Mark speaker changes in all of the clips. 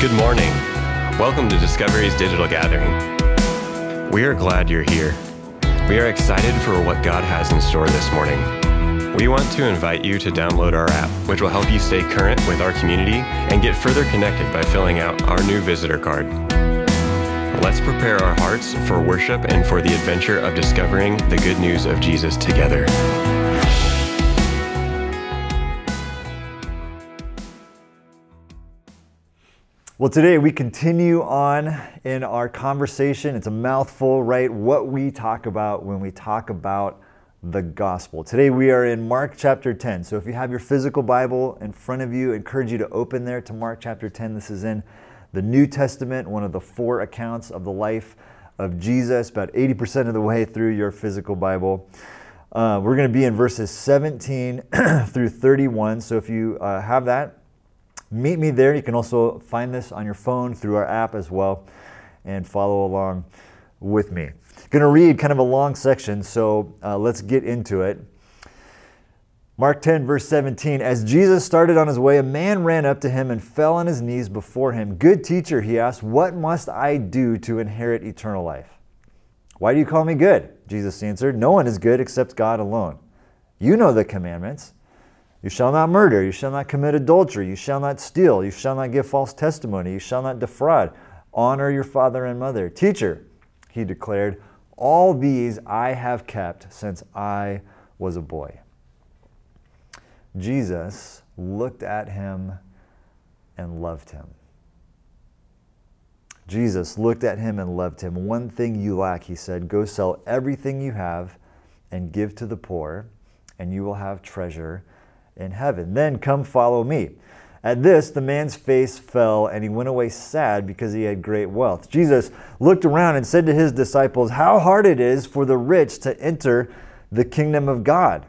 Speaker 1: Good morning. Welcome to Discovery's digital gathering. We are glad you're here. We are excited for what God has in store this morning. We want to invite you to download our app, which will help you stay current with our community and get further connected by filling out our new visitor card. Let's prepare our hearts for worship and for the adventure of discovering the good news of Jesus together.
Speaker 2: Well, today we continue on in our conversation. It's a mouthful, right? What we talk about when we talk about the gospel. Today we are in Mark chapter 10. So if you have your physical Bible in front of you, I encourage you to open there to Mark chapter 10. This is in the New Testament, one of the four accounts of the life of Jesus, about 80% of the way through your physical Bible. Uh, we're going to be in verses 17 through 31. So if you uh, have that, meet me there. You can also find this on your phone through our app as well and follow along with me. Going to read kind of a long section, so uh, let's get into it. Mark 10, verse 17. As Jesus started on his way, a man ran up to him and fell on his knees before him. Good teacher, he asked, What must I do to inherit eternal life? Why do you call me good? Jesus answered, No one is good except God alone. You know the commandments. You shall not murder. You shall not commit adultery. You shall not steal. You shall not give false testimony. You shall not defraud. Honor your father and mother. Teacher, he declared, all these I have kept since I was a boy. Jesus looked at him and loved him. Jesus looked at him and loved him. One thing you lack, he said, go sell everything you have and give to the poor, and you will have treasure in heaven. Then come follow me. At this, the man's face fell, and he went away sad because he had great wealth. Jesus looked around and said to his disciples, How hard it is for the rich to enter the kingdom of God.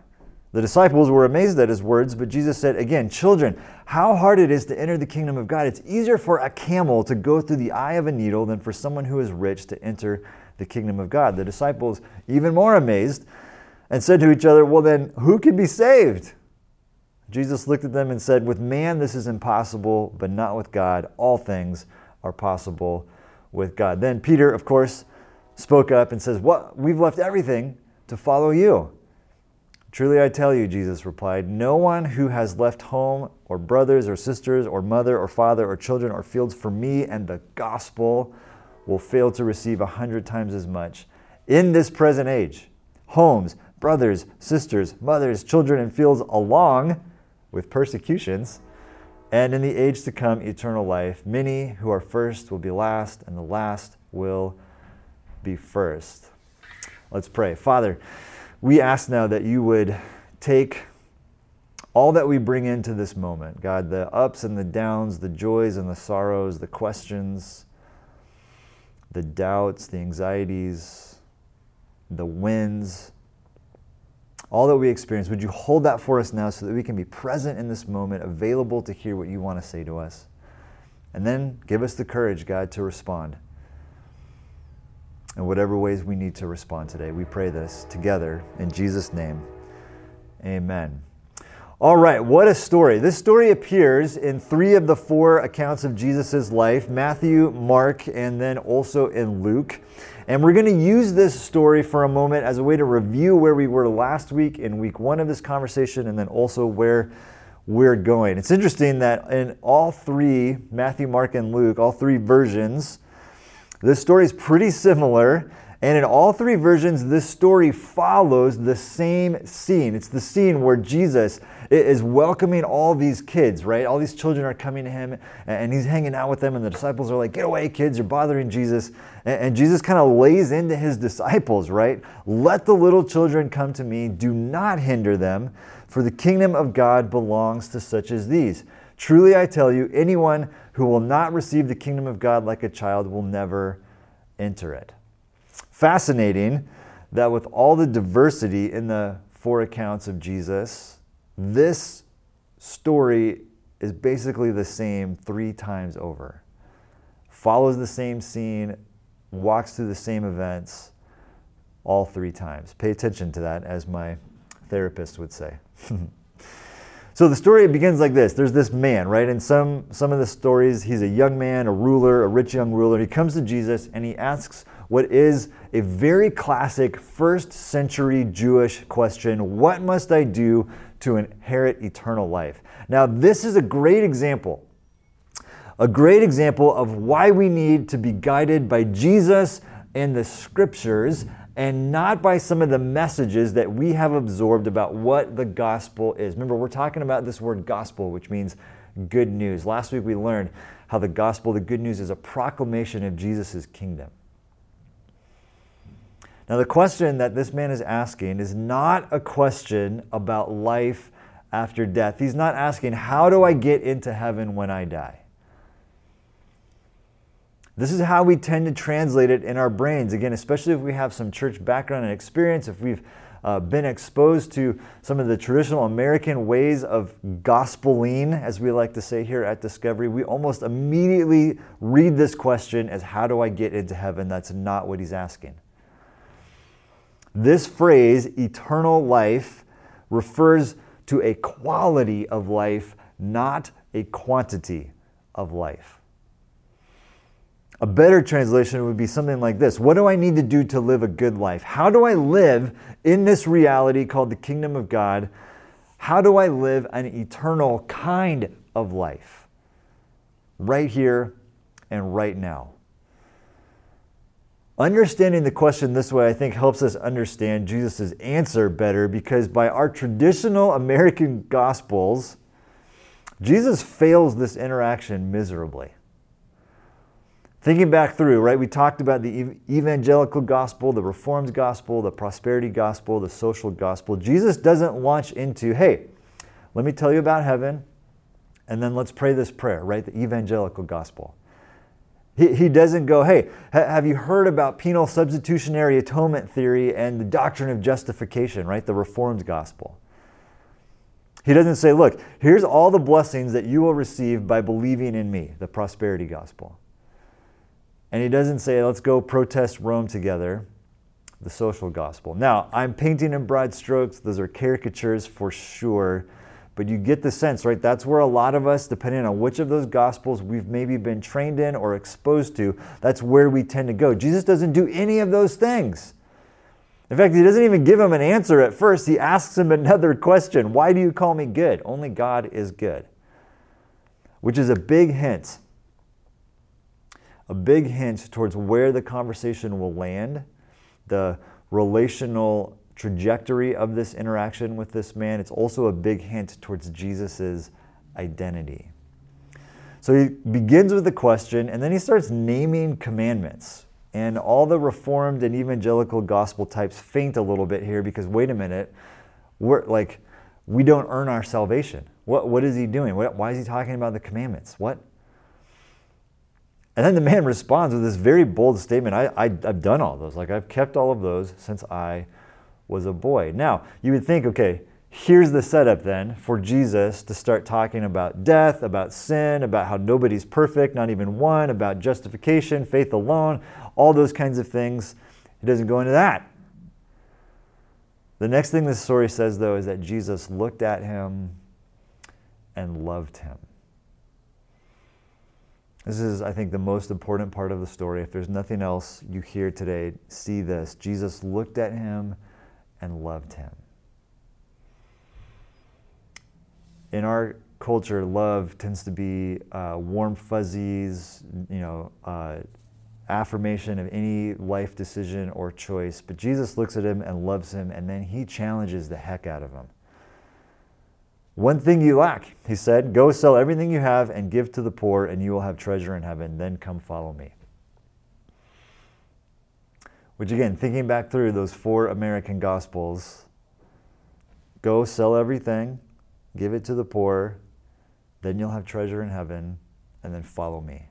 Speaker 2: The disciples were amazed at his words, but Jesus said again, Children, how hard it is to enter the kingdom of God. It's easier for a camel to go through the eye of a needle than for someone who is rich to enter the kingdom of God. The disciples, even more amazed, and said to each other, Well, then, who can be saved? Jesus looked at them and said, With man this is impossible, but not with God. All things are possible with God. Then Peter, of course, spoke up and says, What? We've left everything to follow you. Truly I tell you, Jesus replied, no one who has left home or brothers or sisters or mother or father or children or fields for me and the gospel will fail to receive a hundred times as much in this present age. Homes, brothers, sisters, mothers, children, and fields along with persecutions, and in the age to come, eternal life. Many who are first will be last, and the last will be first. Let's pray. Father, we ask now that you would take all that we bring into this moment, God, the ups and the downs, the joys and the sorrows, the questions, the doubts, the anxieties, the wins, all that we experience, would you hold that for us now so that we can be present in this moment, available to hear what you want to say to us? And then give us the courage, God, to respond in whatever ways we need to respond today. We pray this together in Jesus' name. Amen. All right, what a story. This story appears in three of the four accounts of Jesus' life Matthew, Mark, and then also in Luke. And we're going to use this story for a moment as a way to review where we were last week in week one of this conversation and then also where we're going. It's interesting that in all three, Matthew, Mark, and Luke, all three versions, this story is pretty similar. And in all three versions, this story follows the same scene. It's the scene where Jesus is welcoming all these kids, right? All these children are coming to him and he's hanging out with them, and the disciples are like, Get away, kids, you're bothering Jesus. And Jesus kind of lays into his disciples, right? Let the little children come to me, do not hinder them, for the kingdom of God belongs to such as these. Truly I tell you, anyone who will not receive the kingdom of God like a child will never enter it. Fascinating that with all the diversity in the four accounts of Jesus, this story is basically the same three times over. Follows the same scene, walks through the same events all three times. Pay attention to that, as my therapist would say. so the story begins like this. There's this man, right? In some some of the stories, he's a young man, a ruler, a rich young ruler. He comes to Jesus and he asks what is a very classic first century Jewish question, what must I do to inherit eternal life? Now, this is a great example. A great example of why we need to be guided by Jesus and the scriptures and not by some of the messages that we have absorbed about what the gospel is. Remember, we're talking about this word gospel, which means good news. Last week we learned how the gospel, the good news, is a proclamation of Jesus' kingdom. Now, the question that this man is asking is not a question about life after death. He's not asking, How do I get into heaven when I die? This is how we tend to translate it in our brains. Again, especially if we have some church background and experience, if we've uh, been exposed to some of the traditional American ways of gospeling, as we like to say here at Discovery, we almost immediately read this question as how do I get into heaven? That's not what he's asking. This phrase, eternal life, refers to a quality of life, not a quantity of life. A better translation would be something like this What do I need to do to live a good life? How do I live in this reality called the kingdom of God? How do I live an eternal kind of life? Right here and right now. Understanding the question this way, I think, helps us understand Jesus' answer better because by our traditional American gospels, Jesus fails this interaction miserably. Thinking back through, right, we talked about the evangelical gospel, the reformed gospel, the prosperity gospel, the social gospel. Jesus doesn't launch into, hey, let me tell you about heaven, and then let's pray this prayer, right? The evangelical gospel. He, he doesn't go, hey, ha- have you heard about penal substitutionary atonement theory and the doctrine of justification, right? The reformed gospel. He doesn't say, look, here's all the blessings that you will receive by believing in me, the prosperity gospel. And he doesn't say, let's go protest Rome together, the social gospel. Now, I'm painting in broad strokes, those are caricatures for sure, but you get the sense, right? That's where a lot of us, depending on which of those gospels we've maybe been trained in or exposed to, that's where we tend to go. Jesus doesn't do any of those things. In fact, he doesn't even give him an answer at first. He asks him another question Why do you call me good? Only God is good. Which is a big hint a big hint towards where the conversation will land, the relational trajectory of this interaction with this man. It's also a big hint towards Jesus' identity. So he begins with the question and then he starts naming commandments. And all the reformed and evangelical gospel types faint a little bit here because wait a minute, we're like we don't earn our salvation. What what is he doing? What, why is he talking about the commandments? What and then the man responds with this very bold statement I, I, have done all those. Like, I've kept all of those since I was a boy. Now, you would think, okay, here's the setup then for Jesus to start talking about death, about sin, about how nobody's perfect, not even one, about justification, faith alone, all those kinds of things. He doesn't go into that. The next thing this story says, though, is that Jesus looked at him and loved him. This is, I think, the most important part of the story. If there's nothing else you hear today, see this. Jesus looked at him and loved him. In our culture, love tends to be uh, warm fuzzies, you know, uh, affirmation of any life decision or choice. But Jesus looks at him and loves him, and then he challenges the heck out of him. One thing you lack, he said, go sell everything you have and give to the poor, and you will have treasure in heaven. Then come follow me. Which, again, thinking back through those four American Gospels, go sell everything, give it to the poor, then you'll have treasure in heaven, and then follow me.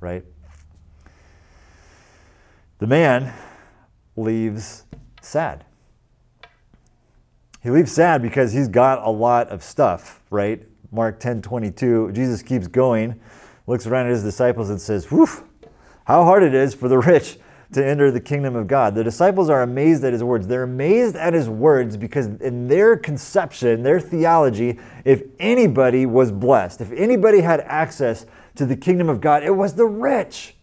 Speaker 2: Right? The man leaves sad. He leaves sad because he's got a lot of stuff, right? Mark 10 22, Jesus keeps going, looks around at his disciples and says, Whew, how hard it is for the rich to enter the kingdom of God. The disciples are amazed at his words. They're amazed at his words because, in their conception, their theology, if anybody was blessed, if anybody had access to the kingdom of God, it was the rich.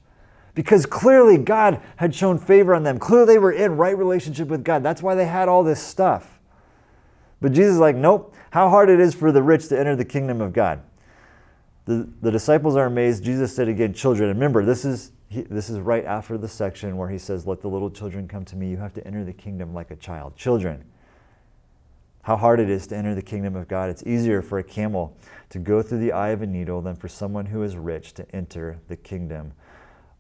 Speaker 2: Because clearly God had shown favor on them. Clearly they were in right relationship with God. That's why they had all this stuff. But Jesus is like, nope, how hard it is for the rich to enter the kingdom of God. The, the disciples are amazed. Jesus said again, children. Remember, this is he, this is right after the section where he says, Let the little children come to me. You have to enter the kingdom like a child. Children, how hard it is to enter the kingdom of God. It's easier for a camel to go through the eye of a needle than for someone who is rich to enter the kingdom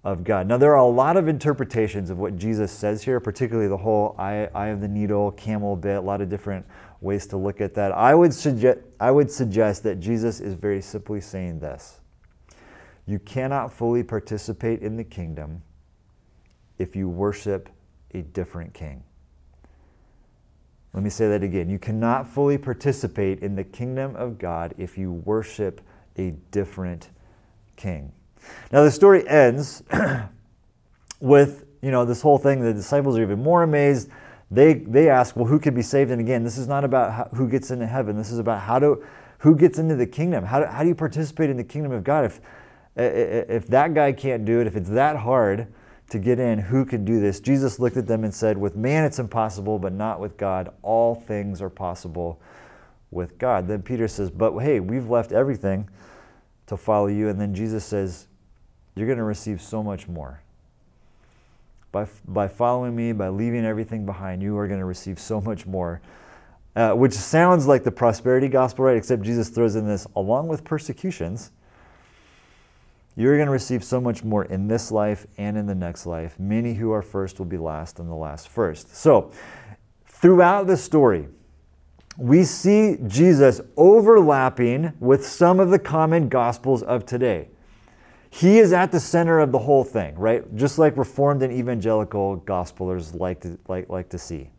Speaker 2: of God. Now, there are a lot of interpretations of what Jesus says here, particularly the whole eye, eye of the needle, camel bit, a lot of different ways to look at that. I would, suggest, I would suggest that Jesus is very simply saying this you cannot fully participate in the kingdom if you worship a different king. Let me say that again. You cannot fully participate in the kingdom of God if you worship a different king. Now, the story ends with, you know, this whole thing. The disciples are even more amazed. They, they ask, well, who can be saved? And again, this is not about how, who gets into heaven. This is about how do, who gets into the kingdom. How do, how do you participate in the kingdom of God? If, if that guy can't do it, if it's that hard to get in, who can do this? Jesus looked at them and said, With man it's impossible, but not with God. All things are possible with God. Then Peter says, But hey, we've left everything to follow you. And then Jesus says, You're going to receive so much more. By, by following me, by leaving everything behind, you are going to receive so much more. Uh, which sounds like the prosperity gospel, right? Except Jesus throws in this along with persecutions you're going to receive so much more in this life and in the next life. Many who are first will be last, and the last first. So, throughout the story, we see Jesus overlapping with some of the common gospels of today. He is at the center of the whole thing, right? Just like Reformed and evangelical gospelers like to, like, like to see.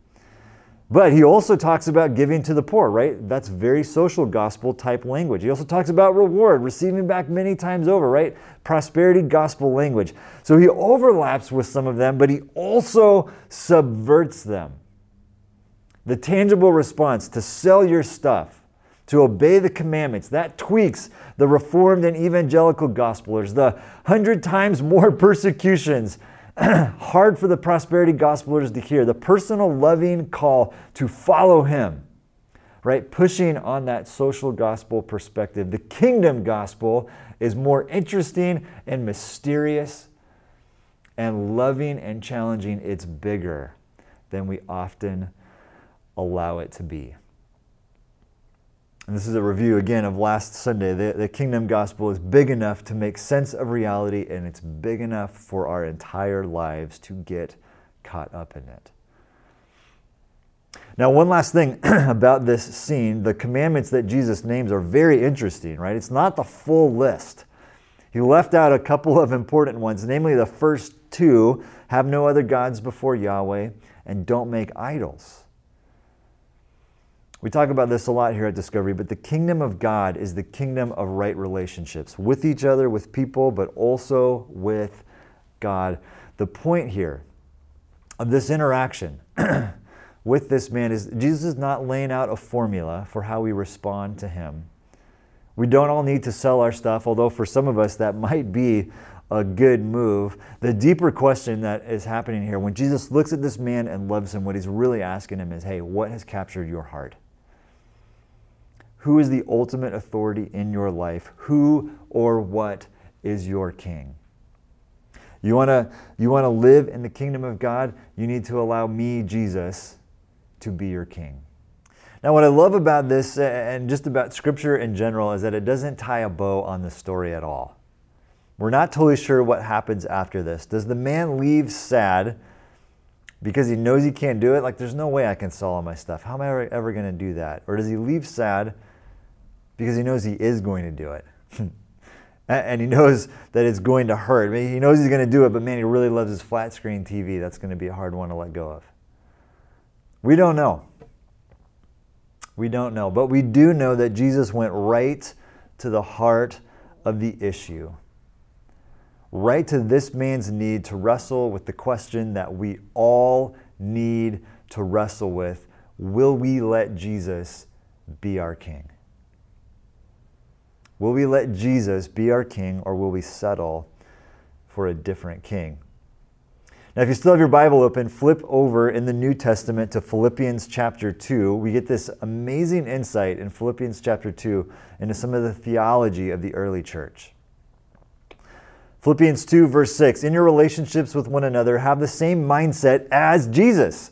Speaker 2: But he also talks about giving to the poor, right? That's very social gospel type language. He also talks about reward, receiving back many times over, right? Prosperity gospel language. So he overlaps with some of them, but he also subverts them. The tangible response to sell your stuff, to obey the commandments, that tweaks the reformed and evangelical gospelers, the hundred times more persecutions. Hard for the prosperity gospelers to hear. The personal loving call to follow him right? Pushing on that social gospel perspective. The kingdom gospel is more interesting and mysterious and loving and challenging. It's bigger than we often allow it to be and this is a review again of last Sunday. The, the kingdom gospel is big enough to make sense of reality, and it's big enough for our entire lives to get caught up in it. Now, one last thing about this scene the commandments that Jesus names are very interesting, right? It's not the full list. He left out a couple of important ones, namely the first two have no other gods before Yahweh and don't make idols. We talk about this a lot here at Discovery, but the kingdom of God is the kingdom of right relationships with each other, with people, but also with God. The point here of this interaction with this man is Jesus is not laying out a formula for how we respond to him. We don't all need to sell our stuff, although for some of us that might be a good move. The deeper question that is happening here, when Jesus looks at this man and loves him, what he's really asking him is, hey, what has captured your heart? Who is the ultimate authority in your life? Who or what is your king? You want to you want to live in the kingdom of God? You need to allow me, Jesus, to be your king. Now, what I love about this and just about scripture in general is that it doesn't tie a bow on the story at all. We're not totally sure what happens after this. Does the man leave sad because he knows he can't do it? Like, there's no way I can sell all my stuff. How am I ever, ever going to do that? Or does he leave sad because he knows he is going to do it. and he knows that it's going to hurt. He knows he's going to do it, but man, he really loves his flat screen TV. That's going to be a hard one to let go of. We don't know. We don't know. But we do know that Jesus went right to the heart of the issue. right to this man's need to wrestle with the question that we all need to wrestle with Will we let Jesus be our king? Will we let Jesus be our king or will we settle for a different king? Now, if you still have your Bible open, flip over in the New Testament to Philippians chapter 2. We get this amazing insight in Philippians chapter 2 into some of the theology of the early church. Philippians 2, verse 6 In your relationships with one another, have the same mindset as Jesus,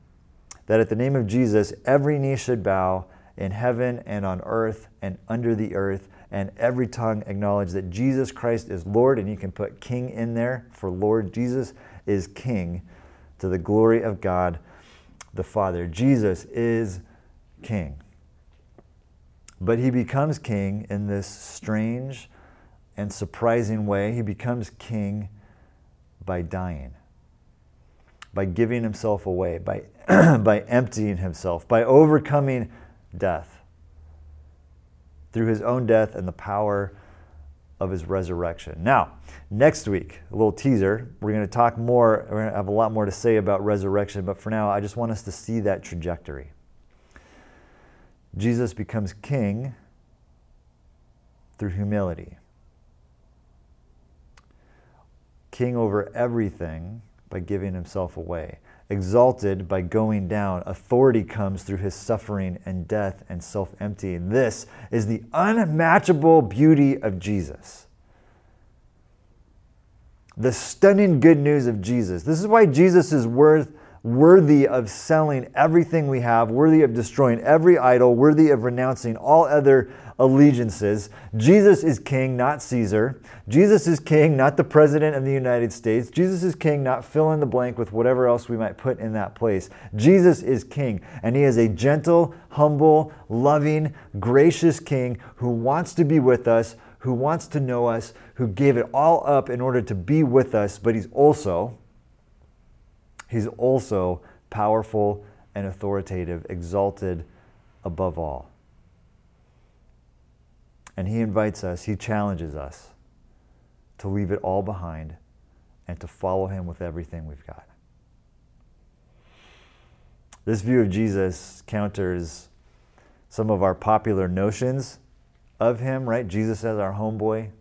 Speaker 2: that at the name of Jesus every knee should bow in heaven and on earth and under the earth, and every tongue acknowledge that Jesus Christ is Lord, and you can put King in there for Lord. Jesus is King to the glory of God the Father. Jesus is King. But he becomes King in this strange and surprising way. He becomes King by dying, by giving himself away, by, by emptying himself, by overcoming death through his own death and the power of his resurrection. Now, next week, a little teaser, we're going to talk more, we're going to have a lot more to say about resurrection, but for now, I just want us to see that trajectory. Jesus becomes king through humility, king over everything by giving himself away exalted by going down. Authority comes through his suffering and death and self emptying. This is the unmatchable beauty of Jesus. The stunning good news of Jesus. This is why Jesus is worth worthy of selling everything we have, worthy of destroying every idol, worthy of renouncing all other allegiances. Jesus is king, not Caesar. Jesus is king, not the president of the United States. Jesus is king, not fill in the blank with whatever else we might put in that place. Jesus is king, and he is a gentle, humble, loving, gracious king who wants to be with us, who wants to know us, who gave it all up in order to be with us, but he's also he's also powerful and authoritative, exalted above all. And he invites us, he challenges us to leave it all behind and to follow him with everything we've got. This view of Jesus counters some of our popular notions of him, right? Jesus as our homeboy,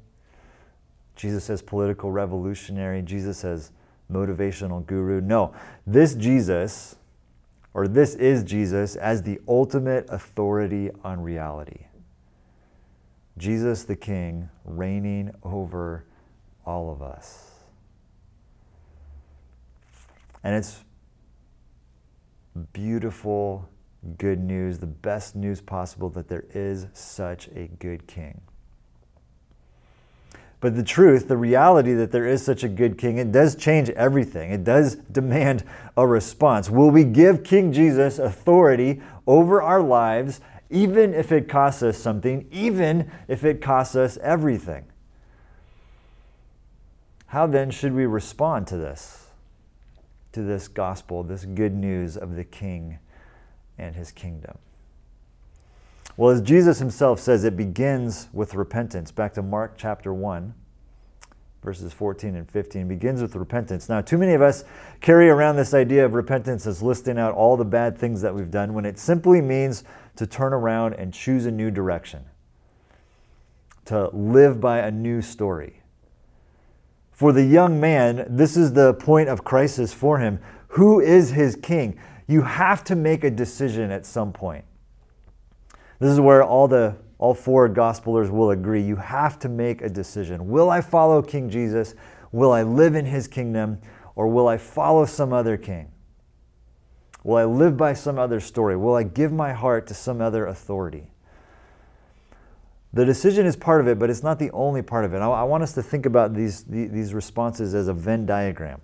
Speaker 2: Jesus as political revolutionary, Jesus as motivational guru. No, this Jesus, or this is Jesus as the ultimate authority on reality. Jesus the King reigning over all of us. And it's beautiful, good news, the best news possible that there is such a good king. But the truth, the reality that there is such a good king, it does change everything. It does demand a response. Will we give King Jesus authority over our lives even if it costs us something, even if it costs us everything. How then should we respond to this, to this gospel, this good news of the King and his kingdom? Well, as Jesus himself says, it begins with repentance. Back to Mark chapter 1 verses 14 and 15 begins with repentance. Now, too many of us carry around this idea of repentance as listing out all the bad things that we've done when it simply means to turn around and choose a new direction, to live by a new story. For the young man, this is the point of crisis for him. Who is his king? You have to make a decision at some point. This is where all the all four gospelers will agree you have to make a decision. Will I follow King Jesus? Will I live in his kingdom? Or will I follow some other king? Will I live by some other story? Will I give my heart to some other authority? The decision is part of it, but it's not the only part of it. I, I want us to think about these, these responses as a Venn diagram.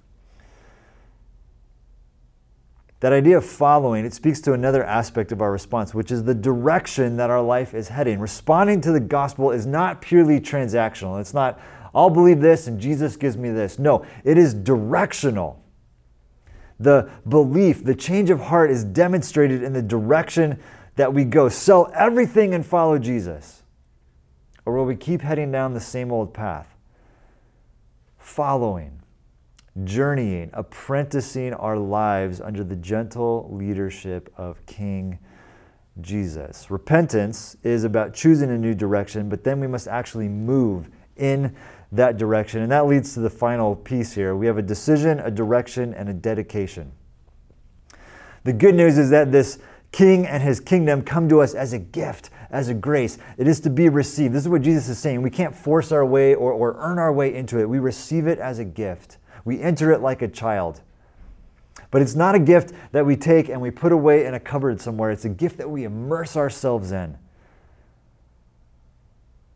Speaker 2: That idea of following, it speaks to another aspect of our response, which is the direction that our life is heading. Responding to the gospel is not purely transactional. It's not, I'll believe this and Jesus gives me this. No, it is directional. The belief, the change of heart is demonstrated in the direction that we go. Sell everything and follow Jesus. Or will we keep heading down the same old path? Following, journeying, apprenticing our lives under the gentle leadership of King Jesus. Repentance is about choosing a new direction, but then we must actually move in that direction. And that leads to the final piece here. We have a decision, a direction, and a dedication. The good news is that this king and his kingdom come to us as a gift, as a grace. It is to be received. This is what Jesus is saying. We can't force our way or, or earn our way into it. We receive it as a gift. We enter it like a child. But it's not a gift that we take and we put away in a cupboard somewhere. It's a gift that we immerse ourselves in.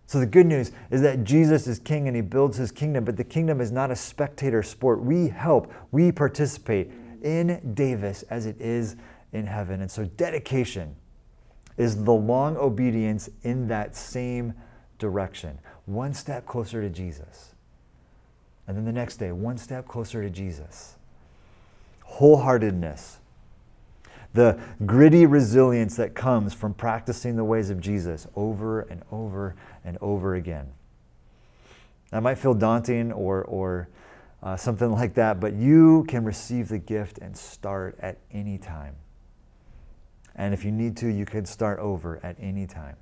Speaker 2: So the good news is that Jesus is king and he builds his kingdom, but the kingdom is not a spectator sport. We help, we participate in Davis as it is in heaven. And so dedication is the long obedience in that same direction, one step closer to Jesus. And then the next day, one step closer to Jesus. Wholeheartedness, the gritty resilience that comes from practicing the ways of Jesus over and over and over again. That might feel daunting or, or uh, something like that, but you can receive the gift and start at any time. And if you need to, you can start over at any time.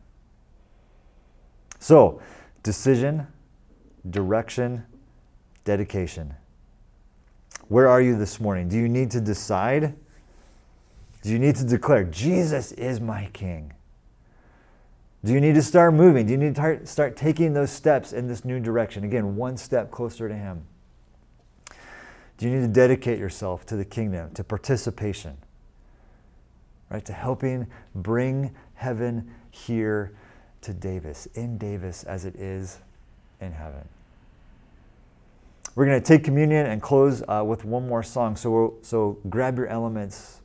Speaker 2: So, decision, direction, dedication. Where are you this morning? Do you need to decide? Do you need to declare, Jesus is my King? Do you need to start moving? Do you need to start taking those steps in this new direction? Again, one step closer to Him. Do you need to dedicate yourself to the kingdom, to participation? right? To helping bring heaven here to Davis, in Davis as it is in heaven. We're going to take communion and close uh, with one more song. So, so grab your elements.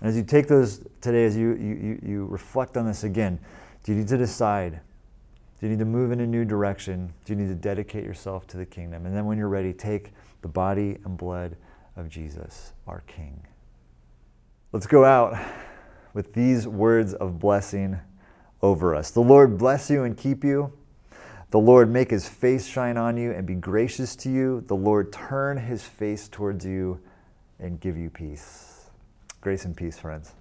Speaker 2: And as you take those today, as you, you, you reflect on this again, do you need to decide? Do you need to move in a new direction? Do you need to dedicate yourself to the kingdom? And then when you're ready, take the body and blood of Jesus, our King. Let's go out with these words of blessing over us. The Lord bless you and keep you. The Lord make his face shine on you and be gracious to you. The Lord turn his face towards you and give you peace. Grace and peace, friends.